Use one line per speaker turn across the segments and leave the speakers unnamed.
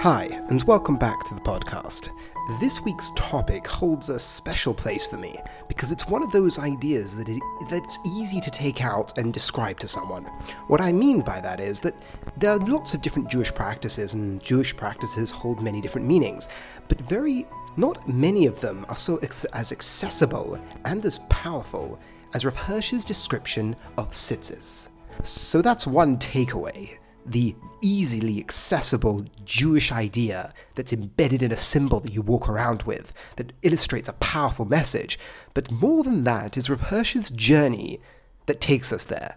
Hi, and welcome back to the podcast. This week's topic holds a special place for me because it's one of those ideas that it, that's easy to take out and describe to someone. What I mean by that is that there are lots of different Jewish practices, and Jewish practices hold many different meanings, but very not many of them are so ex- as accessible and as powerful as Rav Hirsch's description of tzitzis. So that's one takeaway the easily accessible Jewish idea that's embedded in a symbol that you walk around with, that illustrates a powerful message. But more than that is Rav Hirsch's journey that takes us there.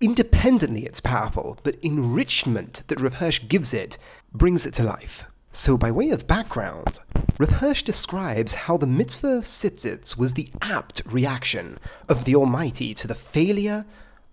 Independently, it's powerful, but enrichment that Rav Hirsch gives it brings it to life. So, by way of background, Rav Hirsch describes how the mitzvah of was the apt reaction of the Almighty to the failure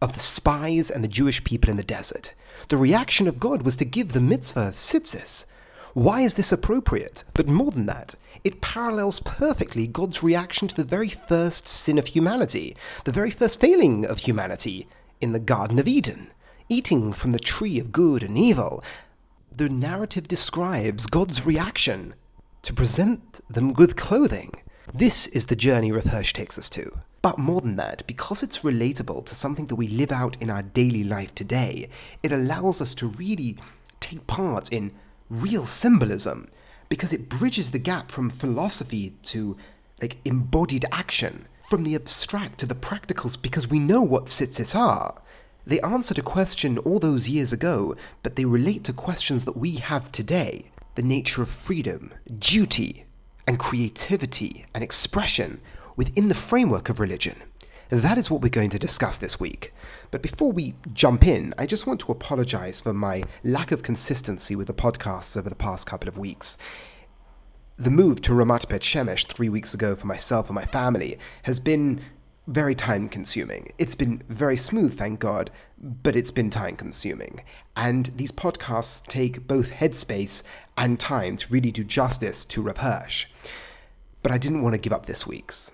of the spies and the Jewish people in the desert. The reaction of God was to give the mitzvah of tzitzis. Why is this appropriate? But more than that, it parallels perfectly God's reaction to the very first sin of humanity, the very first failing of humanity in the Garden of Eden, eating from the tree of good and evil. The narrative describes God's reaction to present them with clothing. This is the journey Rav takes us to. But more than that, because it's relatable to something that we live out in our daily life today, it allows us to really take part in real symbolism because it bridges the gap from philosophy to like embodied action, from the abstract to the practicals because we know what tzitzis are. They answered a question all those years ago, but they relate to questions that we have today the nature of freedom, duty, and creativity and expression within the framework of religion. That is what we're going to discuss this week. But before we jump in, I just want to apologize for my lack of consistency with the podcasts over the past couple of weeks. The move to Ramat Bet Shemesh three weeks ago for myself and my family has been very time consuming. It's been very smooth, thank God, but it's been time consuming. And these podcasts take both headspace and time to really do justice to Rav Hirsch. But I didn't want to give up this week's.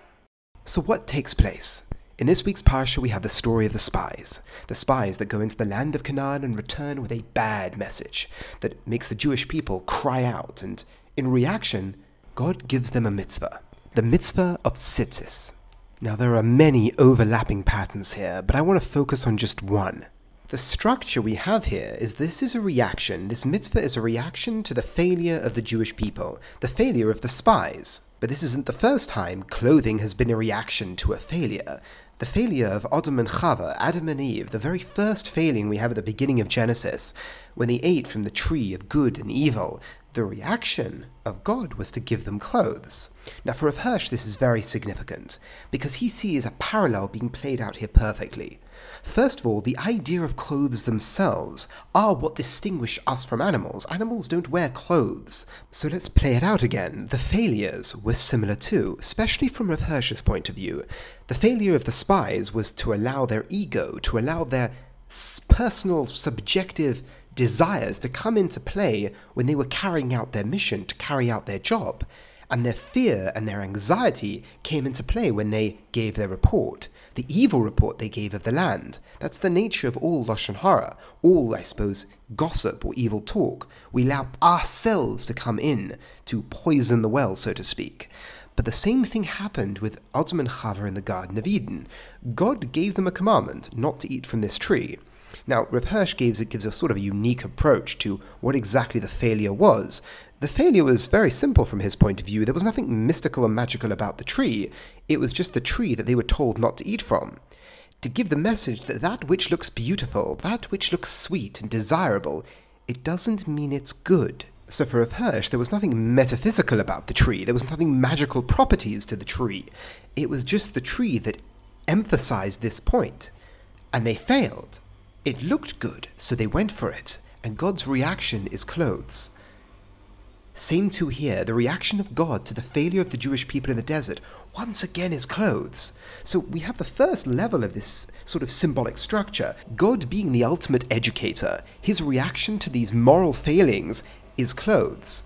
So, what takes place? In this week's parsha, we have the story of the spies. The spies that go into the land of Canaan and return with a bad message that makes the Jewish people cry out. And in reaction, God gives them a mitzvah the mitzvah of tzitzis. Now, there are many overlapping patterns here, but I want to focus on just one. The structure we have here is this is a reaction, this mitzvah is a reaction to the failure of the Jewish people, the failure of the spies. But this isn't the first time clothing has been a reaction to a failure. The failure of Adam and Chava, Adam and Eve, the very first failing we have at the beginning of Genesis, when they ate from the tree of good and evil, the reaction of God was to give them clothes. Now, for Hirsch, this is very significant, because he sees a parallel being played out here perfectly. First of all, the idea of clothes themselves are what distinguish us from animals. Animals don't wear clothes. So let's play it out again. The failures were similar too, especially from Rav Hirsch's point of view. The failure of the spies was to allow their ego, to allow their personal, subjective desires to come into play when they were carrying out their mission, to carry out their job. And their fear and their anxiety came into play when they gave their report the evil report they gave of the land. That's the nature of all Lashon Hara, all, I suppose, gossip or evil talk. We allow ourselves to come in to poison the well, so to speak. But the same thing happened with Adam and Chava in the Garden of Eden. God gave them a commandment not to eat from this tree. Now, Rav Hirsch gives, it gives a sort of a unique approach to what exactly the failure was. The failure was very simple from his point of view. There was nothing mystical or magical about the tree. It was just the tree that they were told not to eat from. To give the message that that which looks beautiful, that which looks sweet and desirable, it doesn't mean it's good. So for Hirsch, there was nothing metaphysical about the tree. There was nothing magical properties to the tree. It was just the tree that emphasized this point. And they failed. It looked good, so they went for it. And God's reaction is clothes. Same too here, the reaction of God to the failure of the Jewish people in the desert once again is clothes. So we have the first level of this sort of symbolic structure. God being the ultimate educator, his reaction to these moral failings is clothes.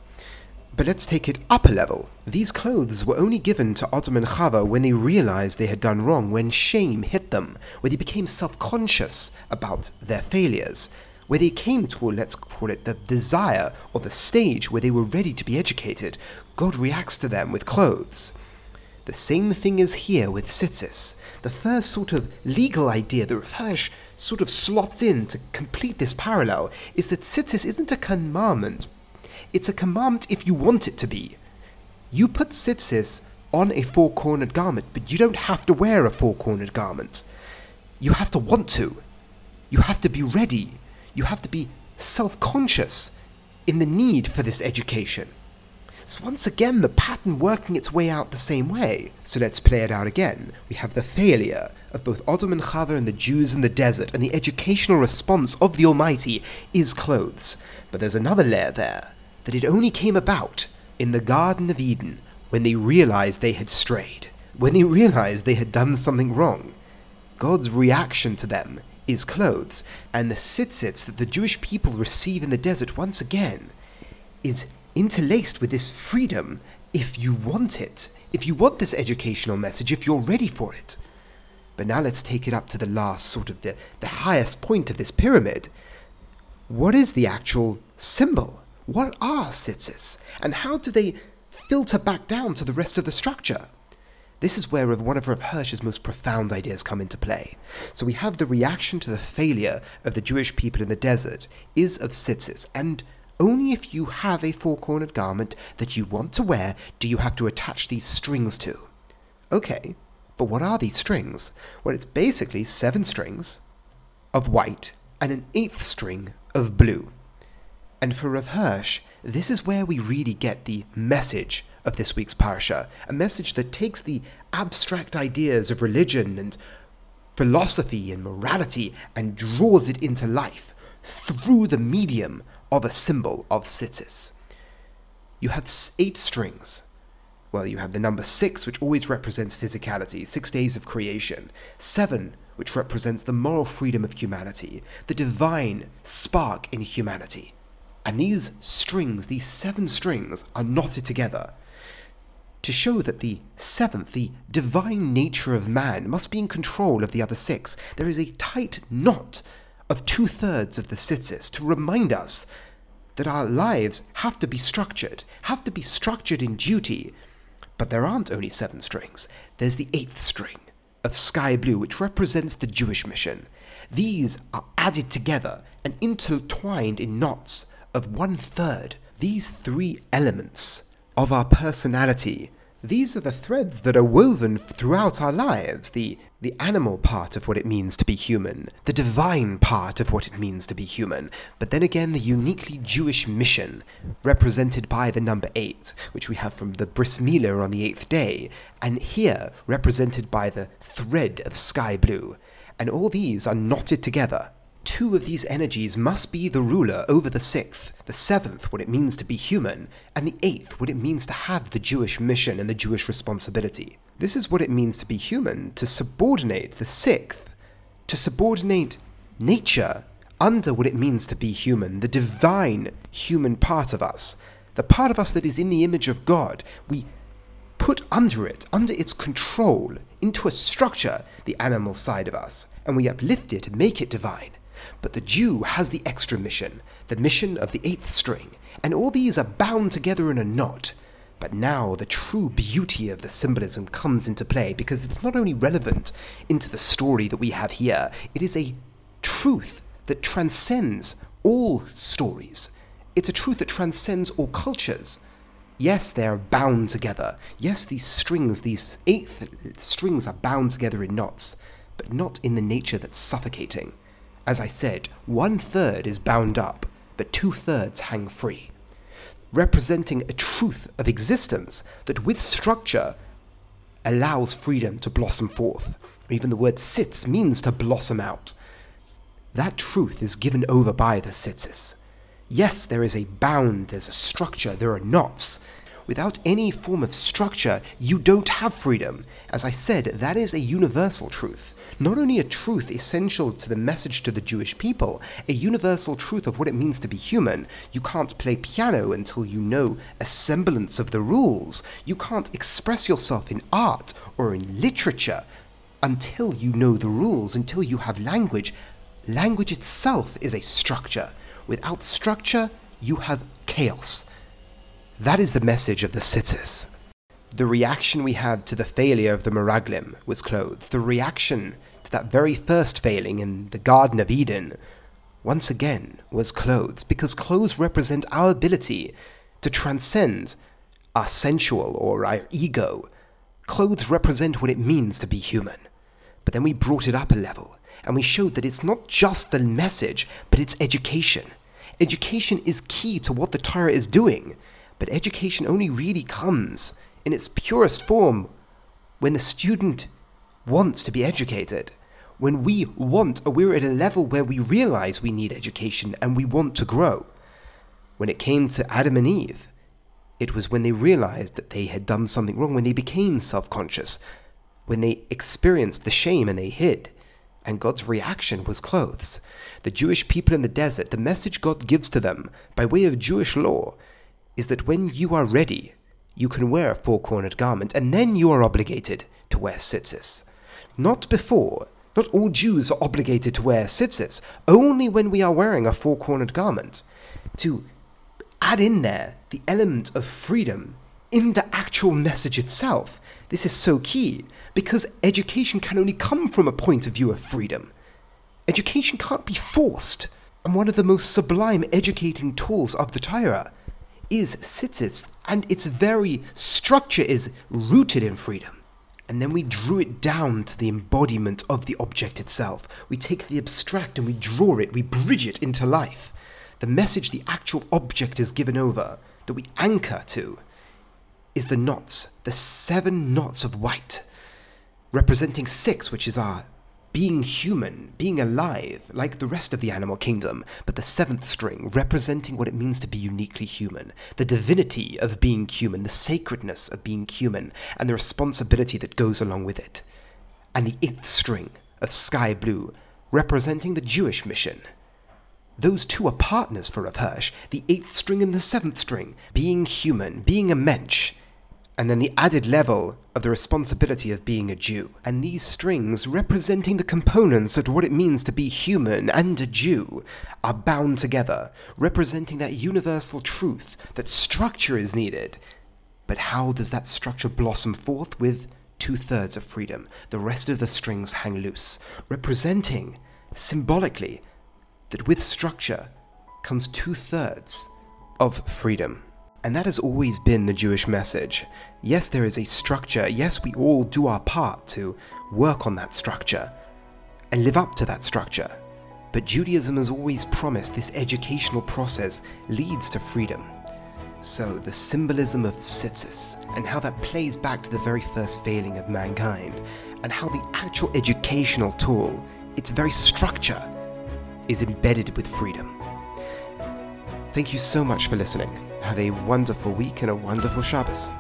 But let's take it up a level. These clothes were only given to Adam and Chava when they realized they had done wrong, when shame hit them, when they became self conscious about their failures. Where they came to, let's call it the desire or the stage where they were ready to be educated, God reacts to them with clothes. The same thing is here with tzitzis. The first sort of legal idea that Rav sort of slots in to complete this parallel is that tzitzis isn't a commandment. It's a commandment if you want it to be. You put tzitzis on a four-cornered garment, but you don't have to wear a four-cornered garment. You have to want to. You have to be ready. You have to be self-conscious in the need for this education. It's once again the pattern working its way out the same way. So let's play it out again. We have the failure of both and Chava and the Jews in the desert, and the educational response of the Almighty is clothes. But there's another layer there, that it only came about in the Garden of Eden when they realized they had strayed, when they realized they had done something wrong. God's reaction to them is clothes, and the tzitzits that the Jewish people receive in the desert once again is interlaced with this freedom if you want it, if you want this educational message, if you're ready for it. But now let's take it up to the last, sort of the, the highest point of this pyramid. What is the actual symbol? What are tzitzis? And how do they filter back down to the rest of the structure? This is where one of Rav Hirsch's most profound ideas come into play. So we have the reaction to the failure of the Jewish people in the desert is of tzitzis, and only if you have a four cornered garment that you want to wear do you have to attach these strings to. Okay, but what are these strings? Well, it's basically seven strings of white and an eighth string of blue. And for Rav Hirsch, this is where we really get the message of this week's parasha, a message that takes the abstract ideas of religion and philosophy and morality and draws it into life through the medium of a symbol of tzitzis. You have eight strings. Well, you have the number six, which always represents physicality, six days of creation. Seven, which represents the moral freedom of humanity, the divine spark in humanity. And these strings, these seven strings, are knotted together to show that the seventh, the divine nature of man, must be in control of the other six. There is a tight knot of two thirds of the tzitzis to remind us that our lives have to be structured, have to be structured in duty. But there aren't only seven strings, there's the eighth string of sky blue, which represents the Jewish mission. These are added together and intertwined in knots of one third. These three elements of our personality these are the threads that are woven throughout our lives the, the animal part of what it means to be human, the divine part of what it means to be human, but then again the uniquely Jewish mission, represented by the number eight, which we have from the bris milah on the eighth day, and here represented by the thread of sky blue. And all these are knotted together two of these energies must be the ruler over the sixth, the seventh, what it means to be human, and the eighth, what it means to have the Jewish mission and the Jewish responsibility. This is what it means to be human, to subordinate the sixth, to subordinate nature under what it means to be human, the divine human part of us, the part of us that is in the image of God. We put under it, under its control, into a structure, the animal side of us, and we uplift it and make it divine. But the Jew has the extra mission, the mission of the eighth string, and all these are bound together in a knot. But now the true beauty of the symbolism comes into play because it's not only relevant into the story that we have here, it is a truth that transcends all stories. It's a truth that transcends all cultures. Yes, they are bound together. Yes, these strings, these eighth strings, are bound together in knots, but not in the nature that's suffocating. As I said, one third is bound up, but two thirds hang free, representing a truth of existence that with structure allows freedom to blossom forth. Even the word tzitz means to blossom out. That truth is given over by the tzitzis. Yes, there is a bound, there's a structure, there are knots, Without any form of structure, you don't have freedom. As I said, that is a universal truth. Not only a truth essential to the message to the Jewish people, a universal truth of what it means to be human. You can't play piano until you know a semblance of the rules. You can't express yourself in art or in literature until you know the rules, until you have language Language itself is a structure. Without structure, you have chaos. That is the message of the Tzitzis. The reaction we had to the failure of the Meraglim was clothes. The reaction to that very first failing in the Garden of Eden, once again, was clothes, because clothes represent our ability to transcend our sensual or our ego. Clothes represent what it means to be human. But then we brought it up a level, and we showed that it's not just the message, but it's education. Education is key to what the Torah is doing, but education only really comes in its purest form when the student wants to be educated. When we want, or we're at a level where we realize we need education and we want to grow. When it came to Adam and Eve, it was when they realized that they had done something wrong, when they became self conscious, when they experienced the shame and they hid. And God's reaction was clothes. The Jewish people in the desert, the message God gives to them by way of Jewish law is that when you are ready, you can wear a four cornered garment, and then you are obligated to wear tzitzis. Not before. Not all Jews are obligated to wear tzitzis, only when we are wearing a four cornered garment. To add in there the element of freedom in the actual message itself. This is so key because education can only come from a point of view of freedom. Education can't be forced. And one of the most sublime educating tools of the Torah is tzitzis, and its very structure is rooted in freedom. And then we drew it down to the embodiment of the object itself. We take the abstract and we draw it, we bridge it into life. The message the actual object is given over, that we anchor to, is the knots, the seven knots of white, representing six, which is our being human, being alive, like the rest of the animal kingdom, but the seventh string representing what it means to be uniquely human, the divinity of being human, the sacredness of being human, and the responsibility that goes along with it. And the eighth string of sky blue, representing the Jewish mission. Those two are partners for Rav Hirsch, the eighth string and the seventh string, being human, being a mensch, and then the added level of the responsibility of being a Jew. And these strings, representing the components of what it means to be human and a Jew, are bound together, representing that universal truth that structure is needed. But how does that structure blossom forth with two thirds of freedom? The rest of the strings hang loose, representing, symbolically, that with structure comes two thirds of freedom. And that has always been the Jewish message. Yes, there is a structure. Yes, we all do our part to work on that structure and live up to that structure. But Judaism has always promised this educational process leads to freedom. So, the symbolism of tzitzis and how that plays back to the very first failing of mankind, and how the actual educational tool, its very structure, is embedded with freedom. Thank you so much for listening. Have a wonderful week and a wonderful Shabbos.